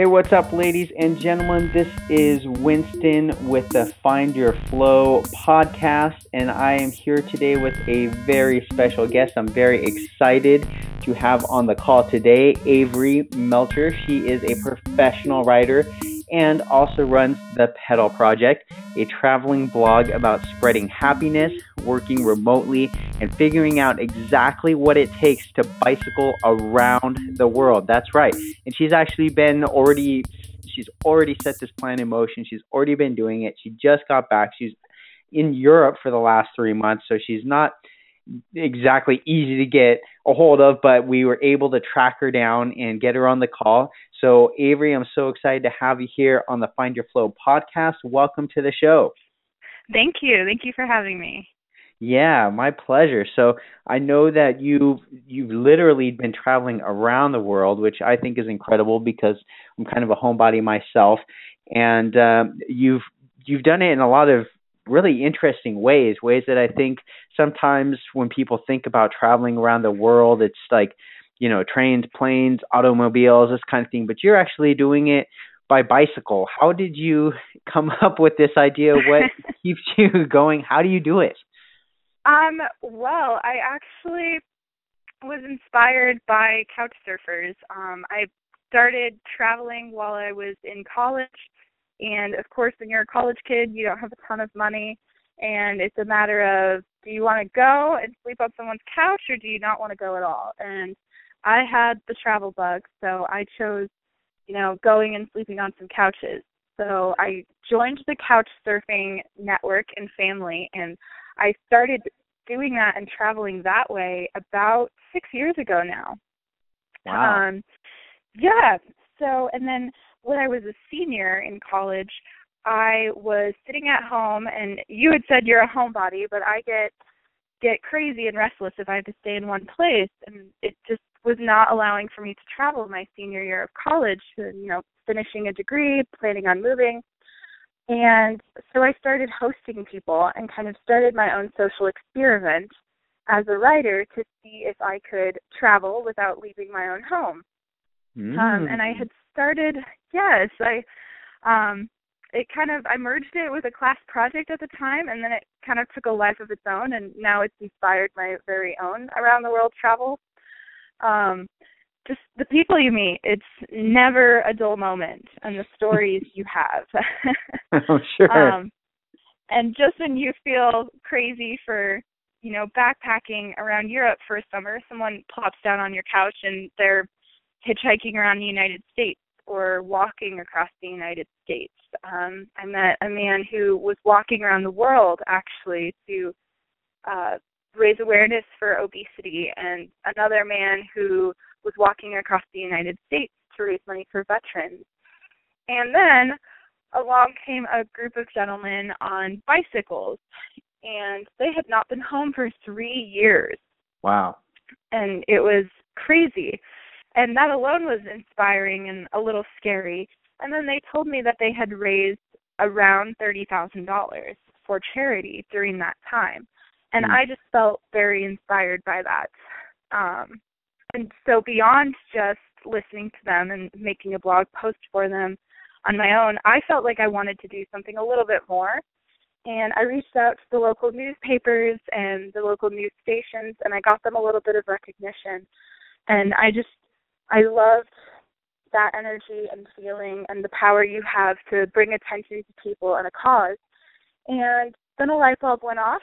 Hey, what's up, ladies and gentlemen? This is Winston with the Find Your Flow podcast, and I am here today with a very special guest. I'm very excited to have on the call today Averi Melcher. She is a professional writer and also runs the Pedal Project, a traveling blog about spreading happiness, working remotely, and figuring out exactly what it takes to bicycle around the world. That's right. And she's actually been already she's already set this plan in motion. She's already been doing it. She just got back. She's in Europe for the last 3 months, so she's not exactly easy to get a hold of, but we were able to track her down and get her on the call. So, Averi, I'm so excited to have you here on the Find Your Flow podcast. Welcome to the show. Thank you. Thank you for having me. Yeah, my pleasure. So I know that you've you've literally been traveling around the world, which I think is incredible because I'm kind of a homebody myself, and um, you've you've done it in a lot of really interesting ways, ways that I think sometimes when people think about traveling around the world, it's like, you know, trains, planes, automobiles, this kind of thing, but you're actually doing it by bicycle. How did you come up with this idea? What keeps you going? How do you do it? Um, well, I actually was inspired by couch surfers. Um, I started traveling while I was in college and of course, when you're a college kid, you don't have a ton of money. And it's a matter of do you want to go and sleep on someone's couch or do you not want to go at all? And I had the travel bug, so I chose, you know, going and sleeping on some couches. So I joined the couch surfing network and family, and I started doing that and traveling that way about six years ago now. Wow. Um, yeah. So, and then when I was a senior in college, I was sitting at home, and you had said you're a homebody, but I get get crazy and restless if I have to stay in one place, and it just was not allowing for me to travel my senior year of college. You know, finishing a degree, planning on moving, and so I started hosting people and kind of started my own social experiment as a writer to see if I could travel without leaving my own home. Mm. Um, and I had started, yes, I, um, it kind of I merged it with a class project at the time, and then it kind of took a life of its own, and now it's inspired my very own around the world travel. Um, just the people you meet, it's never a dull moment, and the stories you have. oh, sure. Um, and just when you feel crazy for you know backpacking around Europe for a summer, someone plops down on your couch and they're hitchhiking around the United States or walking across the United States. Um, I met a man who was walking around the world actually to uh, raise awareness for obesity, and another man who was walking across the United States to raise money for veterans. And then along came a group of gentlemen on bicycles, and they had not been home for three years. Wow. And it was crazy and that alone was inspiring and a little scary. And then they told me that they had raised around thirty thousand dollars for charity during that time, and mm. I just felt very inspired by that. Um, and so beyond just listening to them and making a blog post for them on my own, I felt like I wanted to do something a little bit more. And I reached out to the local newspapers and the local news stations, and I got them a little bit of recognition. And I just I loved that energy and feeling and the power you have to bring attention to people and a cause. And then a light bulb went off,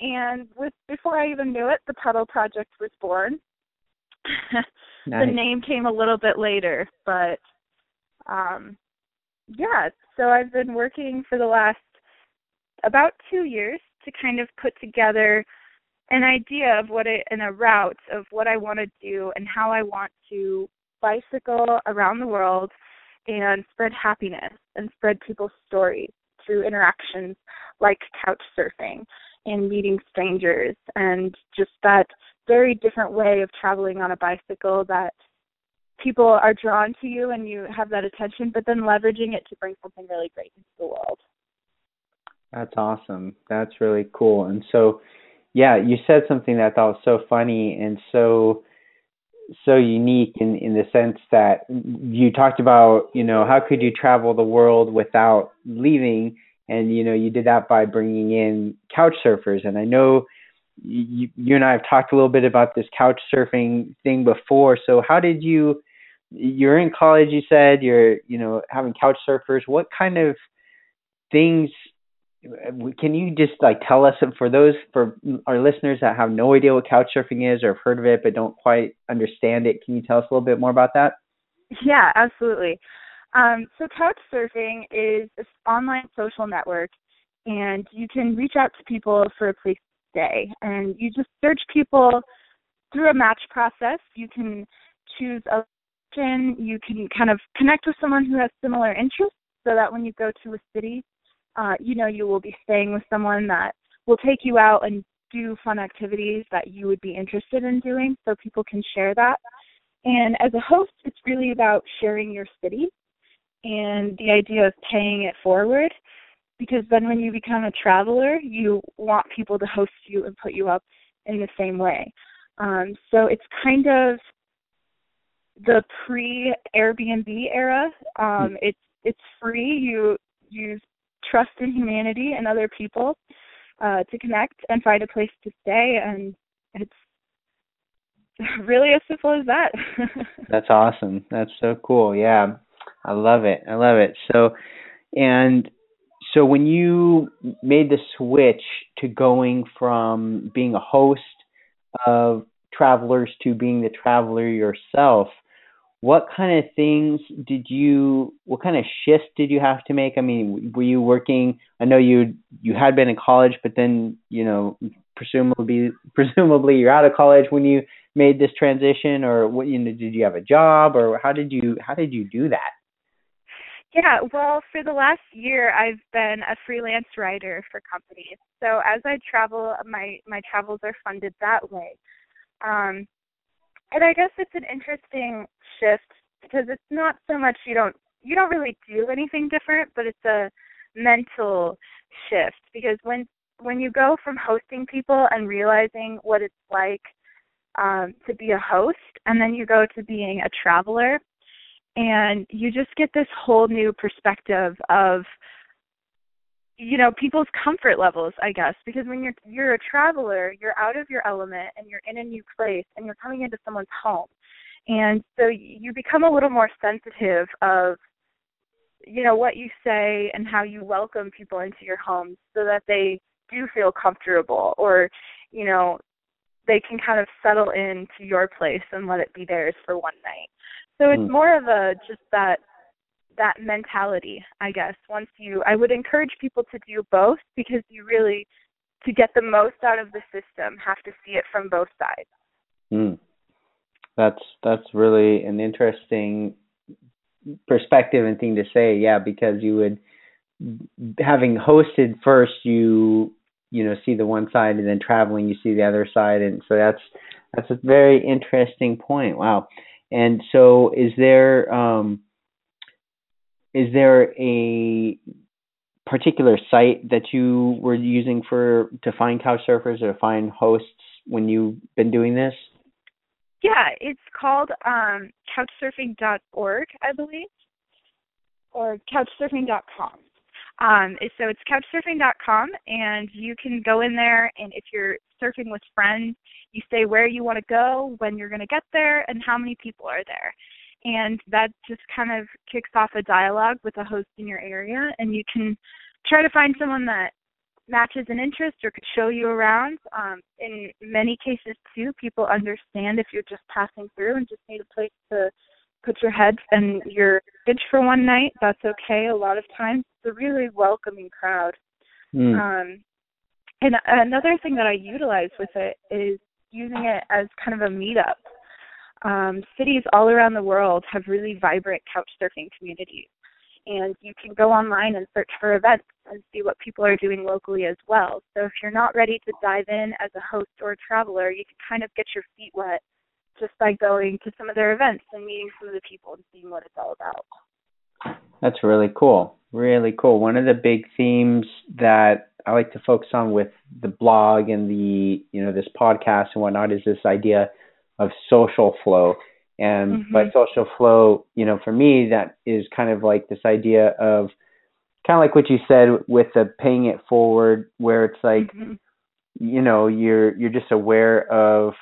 and with before I even knew it, the Pedal Project was born. nice. The name came a little bit later, but um, yeah. So I've been working for the last about two years to kind of put together an idea of what it and a route of what I want to do and how I want to bicycle around the world and spread happiness and spread people's stories through interactions like couch surfing and meeting strangers and just that very different way of traveling on a bicycle that people are drawn to you and you have that attention but then leveraging it to bring something really great into the world. That's awesome. That's really cool. And so yeah, you said something that I thought was so funny and so so unique in in the sense that you talked about you know how could you travel the world without leaving and you know you did that by bringing in couch surfers. And i know you, you and i have talked a little bit about this couch surfing thing before. So how did you you're in college you said you're you know having couch surfers. What kind of things can you just like tell us for those for our listeners that have no idea what couch surfing is or have heard of it but don't quite understand it can you tell us a little bit more about that? Yeah absolutely um, so couch surfing is an online social network and you can reach out to people for a place to stay. And you just search people through a match process. You can choose a you can kind of connect with someone who has similar interests so that when you go to a city uh, you know you will be staying with someone that will take you out and do fun activities that you would be interested in doing so people can share that. And as a host, it's really about sharing your city and the idea of paying it forward because then when you become a traveler, you want people to host you and put you up in the same way. Um, so it's kind of the pre Airbnb era. Um, hmm. it's it's free. You use trust in humanity and other people uh, to connect and find a place to stay. And it's really as simple as that. That's awesome. That's so cool. Yeah, I love it. I love it. So, and so when you made the switch to going from being a host of travelers to being the traveler yourself, what kind of things did you what kind of shifts did you have to make i mean were you working i know you you had been in college but then you know presumably presumably you're out of college when you made this transition or what you know did you have a job or how did you how did you do that yeah well for the last year i've been a freelance writer for companies. So as i travel my my travels are funded that way. Um and I guess it's an interesting shift because it's not so much you don't you don't really do anything different, but it's a mental shift because when when you go from hosting people and realizing what it's like um, to be a host, and then you go to being a traveler, and you just get this whole new perspective of you know people's comfort levels i guess because when you're you're a traveler you're out of your element and you're in a new place and you're coming into someone's home. And so you become a little more sensitive of you know what you say and how you welcome people into your home so that they do feel comfortable or you know they can kind of settle into your place and let it be theirs for one night so it's mm. more of a just that that mentality, I guess. Once you I would encourage people to do both because you really to get the most out of the system have to see it from both sides. Mm. That's that's really an interesting perspective and thing to say. Yeah, because you would having hosted first you you know see the one side and then traveling you see the other side and so that's that's a very interesting point. Wow. And so is there um is there a particular site that you were using for to find couch surfers or to find hosts when you've been doing this? Yeah, it's called um, couchsurfing.org, I believe, or couchsurfing.com. Um, so it's couchsurfing.com, and you can go in there, and if you're surfing with friends, you say where you want to go, when you're going to get there, and how many people are there. And that just kind of kicks off a dialogue with a host in your area and you can try to find someone that matches an interest or could show you around. Um, in many cases too people understand if you're just passing through and just need a place to put your head and your pitch for one night that's okay. A lot of times it's a really welcoming crowd. Mm. um, and another thing that i utilize with it is using it as kind of a meetup um, cities all around the world have really vibrant couch surfing communities. And you can go online and search for events and see what people are doing locally as well. So if you're not ready to dive in as a host or a traveler, you can kind of get your feet wet just by going to some of their events and meeting some of the people and seeing what it's all about. That's really cool. Really cool. One of the big themes that I like to focus on with the blog and the you know this podcast and whatnot is this idea of social flow. And mm-hmm. by social flow, you know, for me, that is kind of like this idea of kind of like what you said with the paying it forward, where it's like, mm-hmm. you know, you're you're just aware of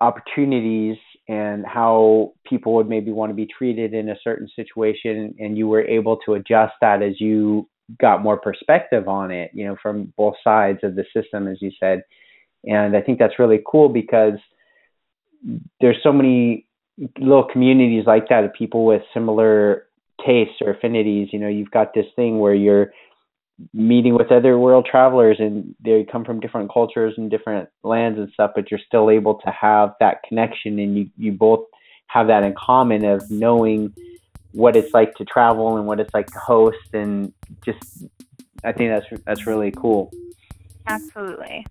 opportunities and how people would maybe want to be treated in a certain situation, and you were able to adjust that as you got more perspective on it, you know, from both sides of the system, as you said. And I think that's really cool because there's so many little communities like that of people with similar tastes or affinities. You know, you've got this thing where you're meeting with other world travelers and they come from different cultures and different lands and stuff, but you're still able to have that connection and you, you both have that in common of knowing what it's like to travel and what it's like to host and just I think that's that's really cool. Absolutely.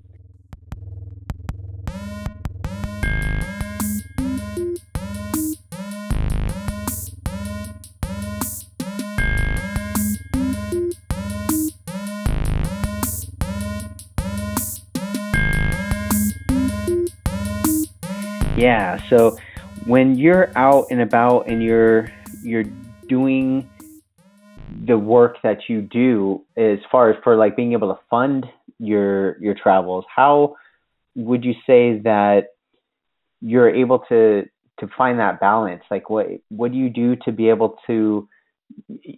Yeah. So when you're out and about and you're you're doing the work that you do as far as for like being able to fund your your travels, how would you say that you're able to to find that balance? Like what what do you do to be able to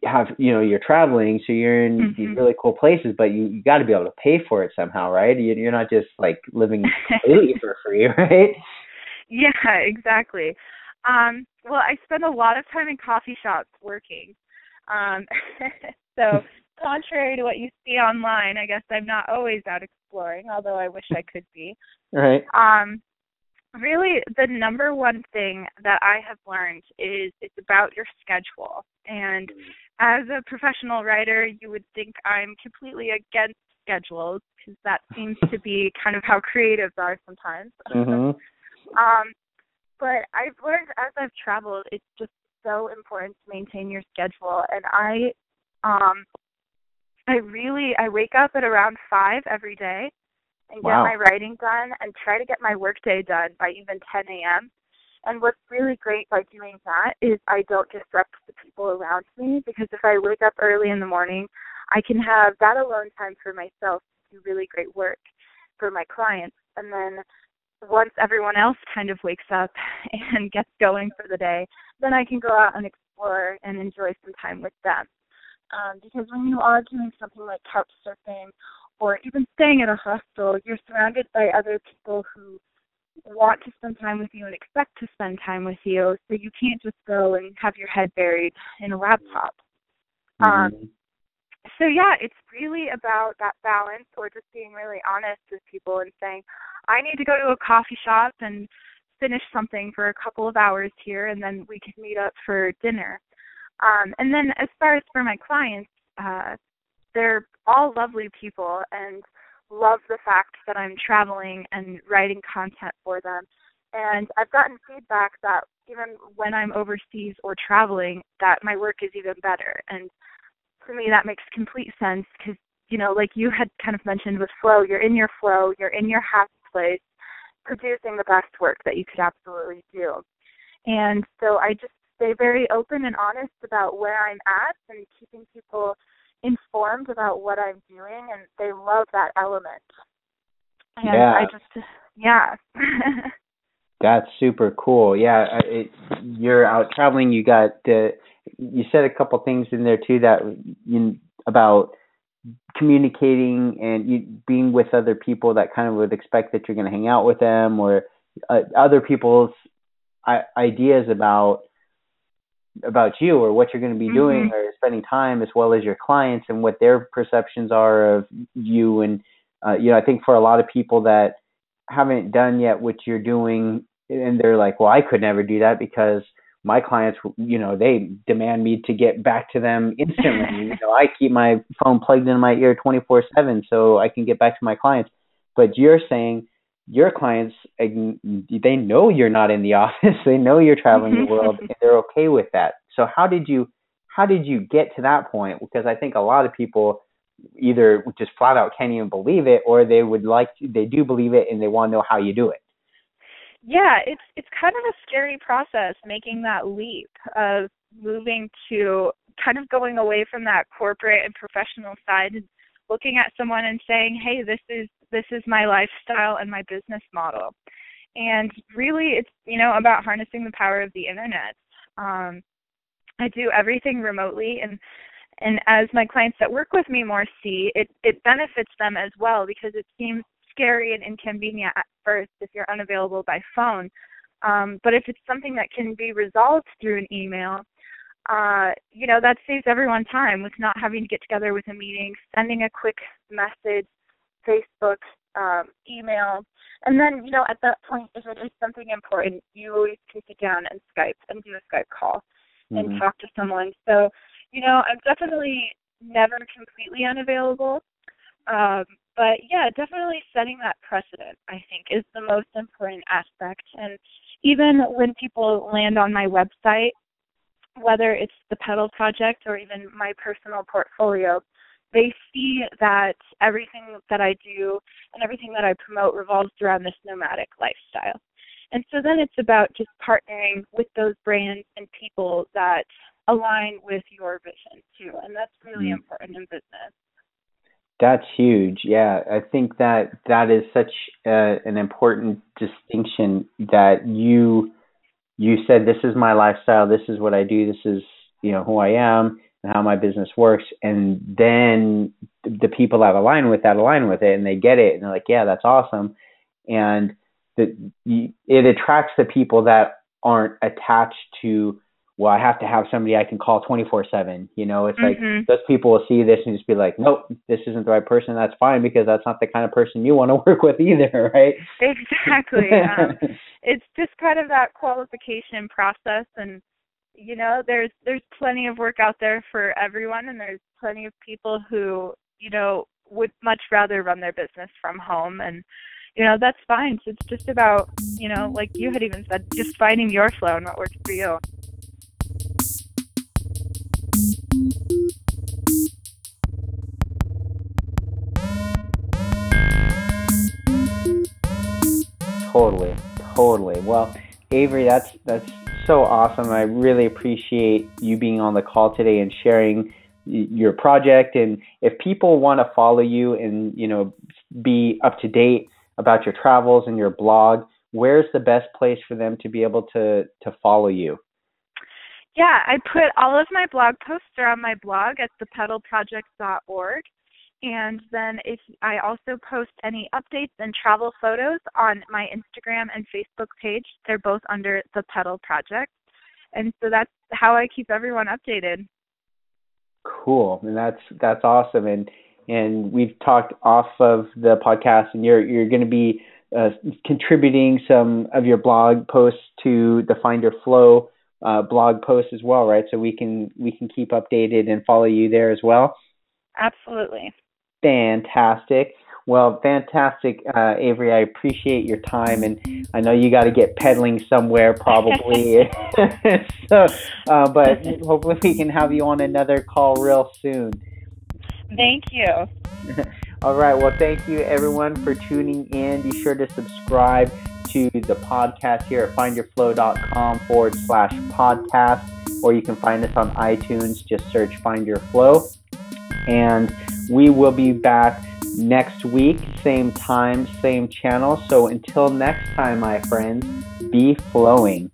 have you know you're traveling so you're in mm-hmm. these really cool places but you, you got to be able to pay for it somehow right you, you're not just like living completely for free right Yeah, exactly. Um, well, I spend a lot of time in coffee shops working. Um, so, contrary to what you see online, I guess I'm not always out exploring, although I wish I could be. Right. Um, really, the number one thing that I have learned is it's about your schedule. And as a professional writer, you would think I'm completely against schedules because that seems to be kind of how creatives are sometimes. Mm-hmm. Um, but I've learned as I've traveled, it's just so important to maintain your schedule. And I, um, I really I wake up at around five every day and wow. get my writing done and try to get my workday done by even 10 a.m. And what's really great by doing that is I don't disrupt the people around me because if I wake up early in the morning, I can have that alone time for myself to do really great work for my clients. And then once everyone else kind of wakes up and gets going for the day, then I can go out and explore and enjoy some time with them. Um, because when you are doing something like couch surfing or even staying at a hostel, you're surrounded by other people who want to spend time with you and expect to spend time with you. So you can't just go and have your head buried in a laptop. Um, mm-hmm. So yeah, it's really about that balance or just being really honest with people and saying, I need to go to a coffee shop and finish something for a couple of hours here and then we can meet up for dinner. Um, and then as far as for my clients, uh, they're all lovely people and love the fact that I'm traveling and writing content for them. And I've gotten feedback that even when I'm overseas or traveling, that my work is even better. And for me, that makes complete sense because, you know, like you had kind of mentioned with flow, you're in your flow, you're in your happy place, producing the best work that you could absolutely do. And so I just stay very open and honest about where I'm at and keeping people informed about what I'm doing, and they love that element. And yeah. I just, yeah. That's super cool. Yeah, it, you're out traveling. You got the. You said a couple things in there too that you about communicating and you, being with other people that kind of would expect that you're going to hang out with them or uh, other people's I- ideas about about you or what you're going to be mm-hmm. doing or spending time as well as your clients and what their perceptions are of you and uh, you know I think for a lot of people that haven't done yet what you're doing and they're like well I could never do that because my clients, you know, they demand me to get back to them instantly. you know, I keep my phone plugged in my ear 24 7 so I can get back to my clients. But you're saying your clients, they know you're not in the office. they know you're traveling the world and they're okay with that. So how did you, how did you get to that point? Because I think a lot of people either just flat out can't even believe it or they would like to, they do believe it and they want to know how you do it. Yeah, it's it's kind of a scary process making that leap of moving to kind of going away from that corporate and professional side and looking at someone and saying, "Hey, this is this is my lifestyle and my business model." And really it's, you know, about harnessing the power of the internet. Um I do everything remotely and and as my clients that work with me more see, it it benefits them as well because it seems scary and inconvenient first if you're unavailable by phone. Um, but if it's something that can be resolved through an email, uh, you know, that saves everyone time with not having to get together with a meeting, sending a quick message, Facebook, um, email. And then, you know, at that point, if it is something important, you always can sit down and Skype and do a Skype call mm-hmm. and talk to someone. So, you know, I'm definitely never completely unavailable. Um, but yeah, definitely setting that precedent, I think, is the most important aspect. And even when people land on my website, whether it's the Pedal Project or even my personal portfolio, they see that everything that I do and everything that I promote revolves around this nomadic lifestyle. And so then it's about just partnering with those brands and people that align with your vision too. And that's really mm. important in business. That's huge. Yeah, I think that that is such a, an important distinction that you you said this is my lifestyle, this is what I do, this is you know who I am and how my business works, and then the people that align with that align with it and they get it and they're like, yeah, that's awesome, and that it attracts the people that aren't attached to well, I have to have somebody I can call 24 7. You know, it's mm-hmm. like those people will see this and just be like, nope, this isn't the right person. That's fine because that's not the kind of person you want to work with either, right? Exactly. um, it's just kind of that qualification process. And, you know, there's, there's plenty of work out there for everyone. And there's plenty of people who, you know, would much rather run their business from home. And, you know, that's fine. So it's just about, you know, like you had even said, just finding your flow and what works for you. Totally, totally. Well, Averi, that's that's so awesome. I really appreciate you being on the call today and sharing your project. And if people want to follow you and you know be up to date about your travels and your blog, where's the best place for them to be able to to follow you? Yeah, I put all of my blog posts are on my blog at thepedalproject.org. And then if I also post any updates and travel photos on my Instagram and Facebook page, they're both under the Pedal Project. And so that's how I keep everyone updated. Cool. And that's that's awesome. And and we've talked off of the podcast and you're you're going to be uh, contributing some of your blog posts to the Find Your Flow uh, blog post as well, right? So we can we can keep updated and follow you there as well. Absolutely. Fantastic. Well, fantastic, uh, Averi. I appreciate your time, and I know you got to get pedaling somewhere probably. so, uh, but hopefully we can have you on another call real soon. Thank you. All right. Well, thank you everyone for tuning in. Be sure to subscribe to the podcast here at findyourflow.com forward slash podcast, or you can find us on iTunes. Just search Find Your Flow. And we will be back next week, same time, same channel. So until next time, my friends, be flowing.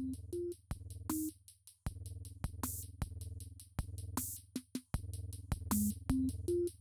Thank you.